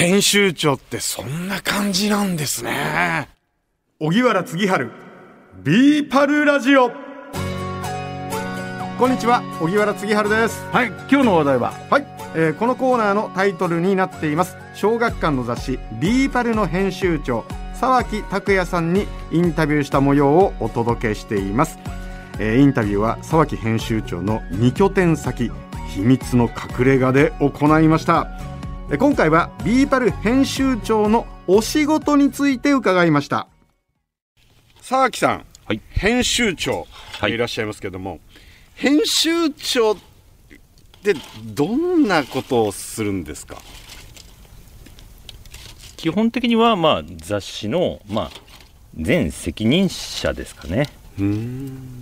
編集長ってそんな感じなんですね。荻原次春、 BE-PAL ラジオ。こんにちは、荻原次春です。はい、今日の話題は？はい、えーこのコーナーのタイトルになっています小学館の雑誌 BE-PAL の編集長沢木拓也さんにインタビューした模様をお届けしています、えーインタビューは沢木編集長の2拠点先秘密の隠れ家で行いましたえー今回はビーパル編集長のお仕事について伺いました。沢木さん、はい。編集長はいい。らっしゃいますけども、編集長ってどんなことをするんですか？基本的にはまあ雑誌のまあ全責任者ですかね。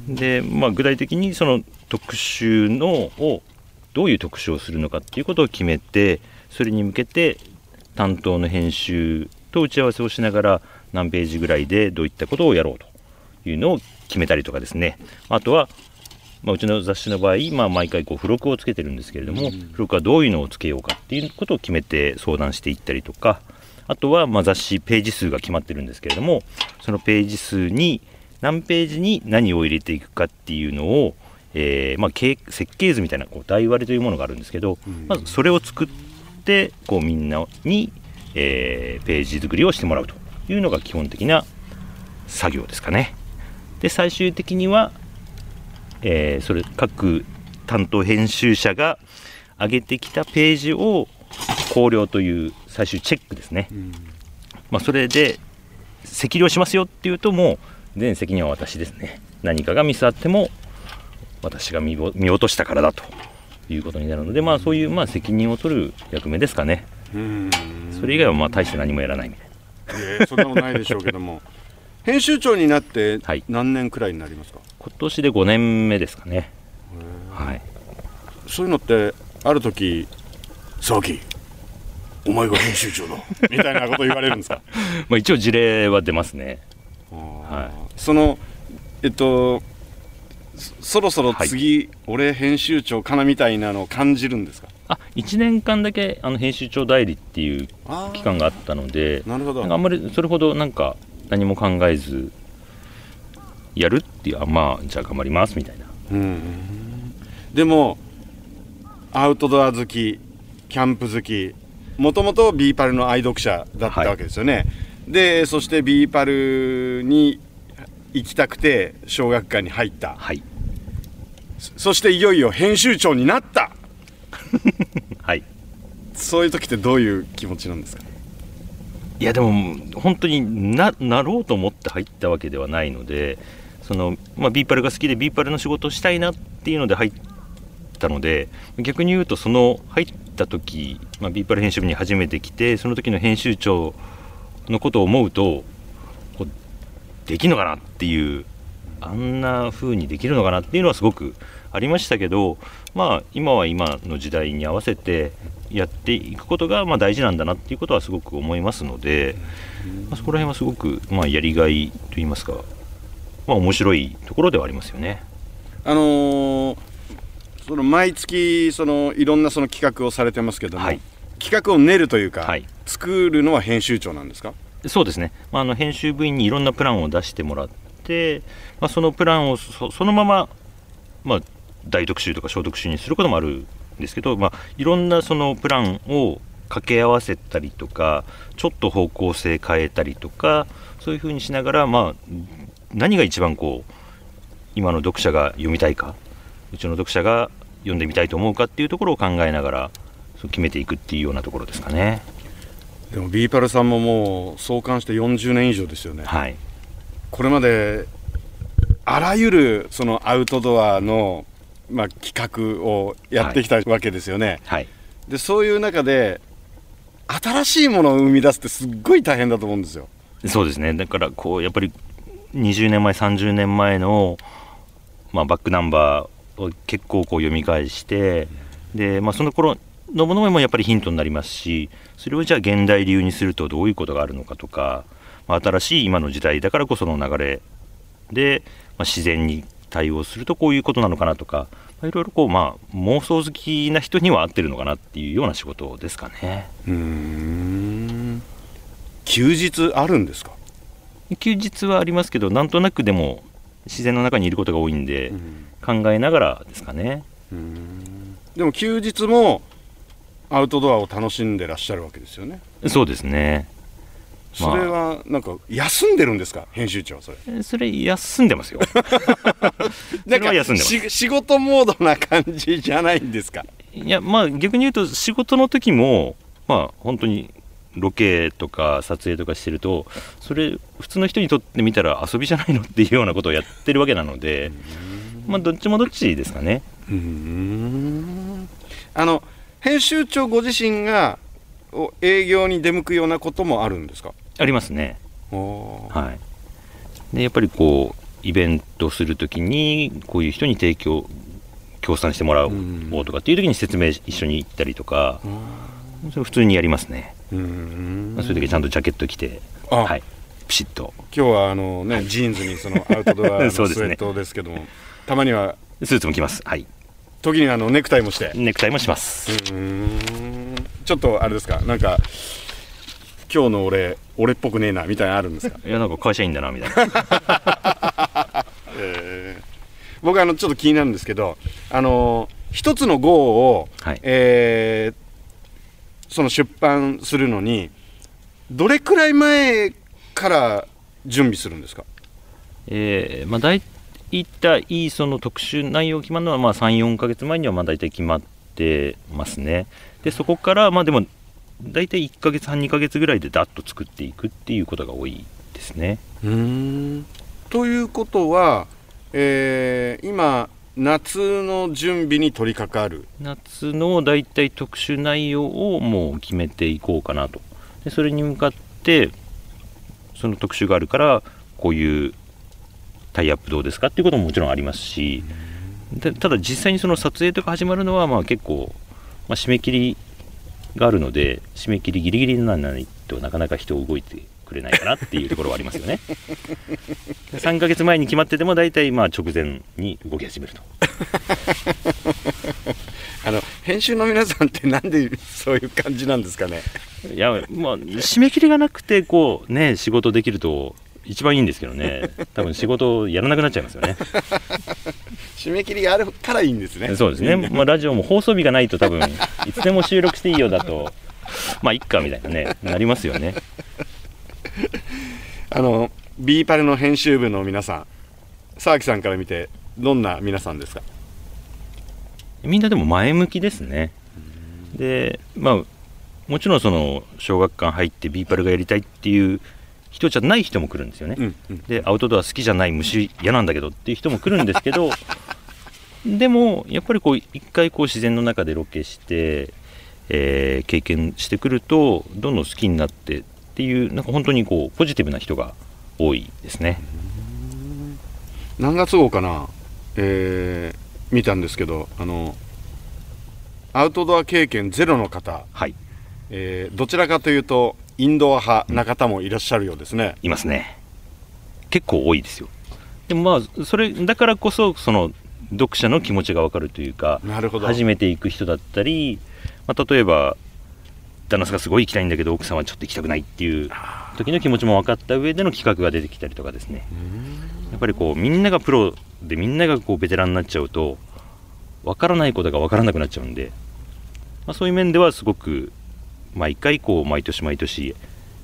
で、まあ、具体的にその特集のをどういう特集をするのかっていうことを決めてそれに向けて担当の編集と打ち合わせをしながら何ページぐらいでどういったことをやろうというのを決めたりとかですね。あとは、まあ、うちの雑誌の場合、まあ、毎回こう付録をつけてるんですけれども、付録はどういうのをつけようかっていうことを決めて相談していったりとかあとはまあ雑誌ページ数が決まってるんですけれどもそのページ数に何ページに何を入れていくかっていうのを、えーまあ、計設計図みたいなこう台割りというものがあるんですけど、まずそれを作ってこうみんなに、えーページ作りをしてもらうというのが基本的な作業ですかね。で最終的には、えーそれ各担当編集者が上げてきたページを考慮という最終チェックですね、まあ、それで適量しますよっていうともう全責任は私ですね。何かがミスあっても私が見落としたからだということになるのでまあそういうまあ責任を取る役目ですかね。それ以外はまあ大して何もやらないみたいな。えーそんなことないでしょうけども。編集長になってはい。何年くらいになりますか、今年で5年目ですかね。はい。そういうのってある時「沢木お前が編集長だ」みたいなこと言われるんですか？まあ一応事例は出ますね。はそのえっとそそろそろ次、俺編集長かなみたいなのを感じるんですか？あ1年間だけあの編集長代理っていうあ期間があったのでなるほど。あんまりそれほどなんか何も考えずやるっていうあまあじゃあ頑張りますみたいな。うん。でもアウトドア好きキャンプ好きもともと BE-PAL の愛読者だったわけですよね、でそして BE-PAL に行きたくて小学館に入った。はい。そそしていよいよ編集長になった。はい。そういう時ってどういう気持ちなんですか？いやでも本当にななろうと思って入ったわけではないのでその、まあ、 BE-PAL が好きで BE-PAL の仕事をしたいなっていうので入ったので逆に言うとその入った時、まあ、 BE-PAL 編集部に初めて来てその時の編集長のことを思うとできるのかなっていうあんな風にできるのかなっていうのはすごくありましたけどまあ今は今の時代に合わせてやっていくことがまあ大事なんだなっていうことはすごく思いますので、まあ、そこら辺はすごくまあやりがいといいますか、まあ、面白いところではありますよね。あのーその毎月そのいろんなその企画をされてますけども、はい。企画を練るというか、はい。作るのは編集長なんですか？そうですね、まあ、あの編集部員にいろんなプランを出してもらって、まあ、そのプランをそのまま、まあ、大特集とか小特集にすることもあるんですけど、まあ、いろんなそのプランを掛け合わせたりとかちょっと方向性変えたりとかそういうふうにしながら、まあ、何が一番こう今の読者が読みたいかうちの読者が読んでみたいと思うかっていうところを考えながら決めていくっていうようなところですかね。でもビーパルさんももう創刊して40年以上ですよね、はい。これまであらゆるそのアウトドアの、まあ、企画をやってきたわけですよね、はい。でそういう中で新しいものを生み出すってすっごい大変だと思うんですよ。そうですね。だからこうやっぱり20年前30年前の、まあ、バックナンバーを結構こう読み返してで、まあ、その頃のものもやっぱりヒントになりますしそれをじゃあ現代流にするとどういうことがあるのかとか、まあ、新しい今の時代だからこその流れで、まあ、自然に対応するとこういうことなのかなとか、まあ、いろいろこう、まあ、妄想好きな人には合ってるのかなっていうような仕事ですかね。うーん。休日あるんですか？休日はありますけどなんとなくでも自然の中にいることが多いんで、考えながらですかね。でも休日もアウトドアを楽しんでらっしゃるわけですよね。そうですね。それはなんか休んでるんですか？編集長それ。それ休んでますよ。それは休んでます。仕事モードな感じじゃないんですか？いやまあ逆に言うと仕事の時もまあ本当にロケとか撮影とかしてるとそれ普通の人にとってみたら遊びじゃないのっていうようなことをやってるわけなのでまあどっちもどっちですかね。うん。あの編集長ご自身が営業に出向くようなこともあるんですか？ありますね。はい。でやっぱりこうイベントするときにこういう人に提供協賛してもらおうとかっていう時に説明一緒に行ったりとかそれ普通にやりますね。うんそういう時ちゃんとジャケット着てはい。ピシッと。今日はあのね、ジーンズにそのアウトドアの スウェットですけどもね、たまにはスーツも着ます。はい時にあのネクタイもして。ネクタイもします。ちょっとあれですか？なんか今日の俺俺っぽくねえなみたいなあるんですか？いやなんか会社員だなみたいな、えー、僕あのちょっと気になるんですけどあの一つの号を、はい、えー、その出版するのにどれくらい前から準備するんですか？えー、まあ大体その特集内容決まるのはまあ34か月前にはまあ大体決まってますね。でそこからまあでも大体1か月半2か月ぐらいでダッと作っていくっていうことが多いですね。うん。ということは、えー、今夏の準備に取り掛かる。夏の大体特集内容をもう決めていこうかなと。でそれに向かってその特集があるからこういうタイアップどうですかっていうことももちろんありますし、ただ実際にその撮影とか始まるのはまあ結構、まあ、締め切りがあるので締め切りギリギリにならないとなかなか人動いてくれないかなっていうところはありますよね。3か月前に決まってても大体まあ直前に動き始めると。あの編集の皆さんってなんでそういう感じなんですかね？いやまあ締め切りがなくてこうね仕事できると一番いいんですけどね。多分仕事やらなくなっちゃいますよね。締め切りがあるからいいんですね。そうですね、まあ、ラジオも放送日がないと多分いつでも収録していいようだとまあいっかみたいなねなりますよね。あの B パレの編集部の皆さん沢木さんから見てどんな皆さんですか？みんなでも前向きですね。でまあもちろんその小学館入って B パルがやりたいっていう人じゃない人も来るんですよね、うんうん、でアウトドア好きじゃない虫嫌なんだけどっていう人も来るんですけど でもやっぱりこう一回こう自然の中でロケして、えー、経験してくるとどんどん好きになってっていうなんか本当にこうポジティブな人が多いですね。何月号かな、えー、見たんですけどあのアウトドア経験ゼロの方、はい。えー、どちらかというとインドア派な方もいらっしゃるようですね、いますね。結構多いですよ。でもまあそれだからこそその読者の気持ちが分かるというかなるほど。初めて行く人だったり、まあ、例えば旦那さんがすごい行きたいんだけど奥さんはちょっと行きたくないっていう時の気持ちも分かった上での企画が出てきたりとかですね。やっぱりこうみんながプロでみんながこうベテランになっちゃうと分からないことが分からなくなっちゃうんで、まあ、そういう面ではすごく毎回こう毎年毎年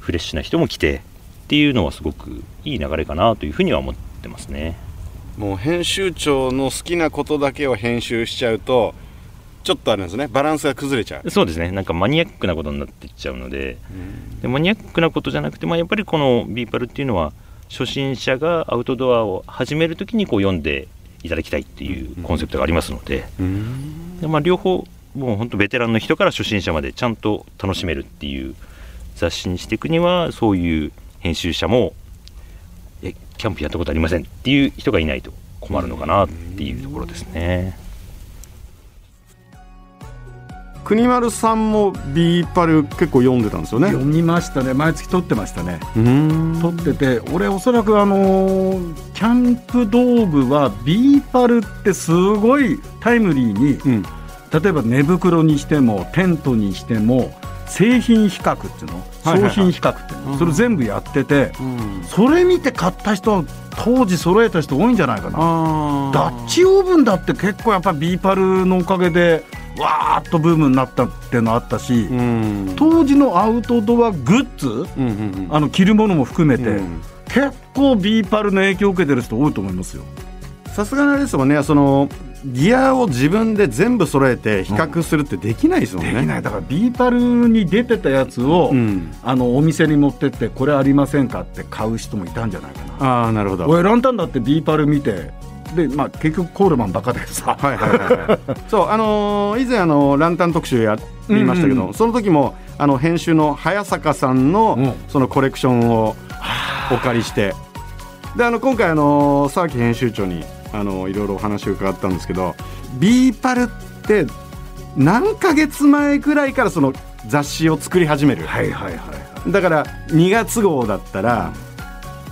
フレッシュな人も来てっていうのはすごくいい流れかなというふうには思ってますね。もう編集長の好きなことだけを編集しちゃうとちょっとあるんですね。バランスが崩れちゃう。そうですね。なんかマニアックなことになっていっちゃうのででマニアックなことじゃなくて、まあ、やっぱりこの BE-PAL っていうのは初心者がアウトドアを始めるときにこう読んでいただきたいっていうコンセプトがありますのでで、まあ、両方もう本当ベテランの人から初心者までちゃんと楽しめるっていう雑誌にしていくにはそういう編集者もえキャンプやったことありませんっていう人がいないと困るのかなっていうところですね。邦丸さんも BE-PAL 結構読んでたんですよね。読みましたね。毎月取ってましたね。取ってて。俺おそらくあのキャンプ道具は BE-PAL ってすごいタイムリーに、うん例えば寝袋にしてもテントにしても製品比較っていうの、商品比較っていうの、うん。それ全部やってて、うん。それ見て買った人当時揃えた人多いんじゃないかな。あダッチオーブンだって結構やっぱり BE-PAL のおかげでわーっとブームになったっていうのあったし、うん。当時のアウトドアグッズうんうんうん。あの着るものも含めて、うん。結構 BE-PAL の影響を受けてる人多いと思いますよ。さすがにあれですもんねそのギアを自分で全部揃えて比較するってできないですもんね、できない。だから BE-PAL に出てたやつを、うん。あのお店に持ってってこれありませんかって買う人もいたんじゃないかな。ああなるほど。おいランタンだって BE-PAL 見て。で、まあ、結局コールマンバカでさ、はいはいはいはい。そうあのー以前あのランタン特集やりましたけど、うん。うんその時もあの編集の早坂さんの、うん。そのコレクションをお借りして。であの今回あの沢木編集長にあのいろいろお話を伺ったんですけどビーパルって何ヶ月前ぐらいからその雑誌を作り始める、はいはいはいはい。だから2月号だったら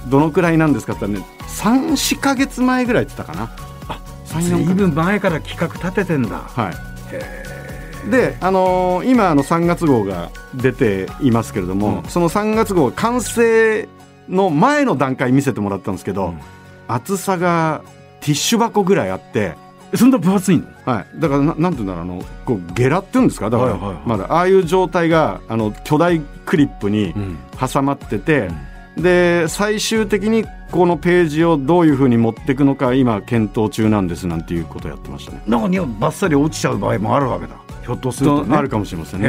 どのくらいなんですかって言ったらね34ヶ月前ぐらいって言ったかな。あずいぶん前から企画立ててんだ。はい。で、あのー今あの3月号が出ていますけれども、うん。その3月号完成の前の段階見せてもらったんですけど、うん。厚さがティッシュ箱ぐらいあって、そんな分厚いの？はい、だからななんていうんだろうあのこうゲラっていうんですか？だから、はいはいはい。まだああいう状態があの巨大クリップに挟まってて、で最終的にこのページをどういうふうに持っていくのか今検討中なんですなんていうことをやってましたね。中にはバッサリ落ちちゃう場合もあるわけだ。ひょっとするとね。あるかもしれませんね。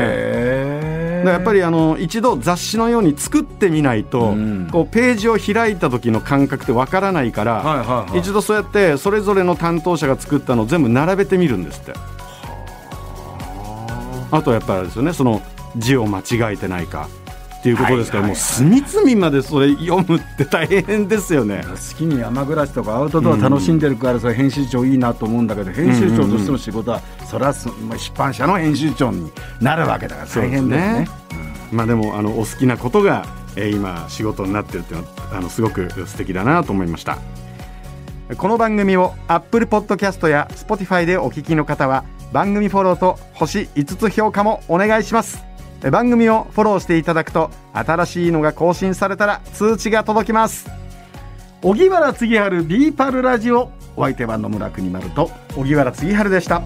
やっぱりあの一度雑誌のように作ってみないと、うん。こうページを開いた時の感覚ってわからないから、はいはいはい。一度そうやってそれぞれの担当者が作ったのを全部並べてみるんですって。あ。とはやっぱりですよねその字を間違えてないかっていうことですから、はいもう隅々までそれ読むって大変ですよね。好きに山暮らしとかアウトドア楽しんでるからそれ編集長いいなと思うんだけど編集長としての仕事はそれは出版社の編集長になるわけだから大変だよね。まあでもあのお好きなことが、えー今仕事になってるっていうのはあのすごく素敵だなと思いました。この番組を Apple Podcast や Spotify でお聞きの方は番組フォローと星5つ評価もお願いします。え番組をフォローしていただくと新しいのが更新されたら通知が届きます。荻原次春ビーパルラジオ。お相手は野村国丸と。荻原次春でした。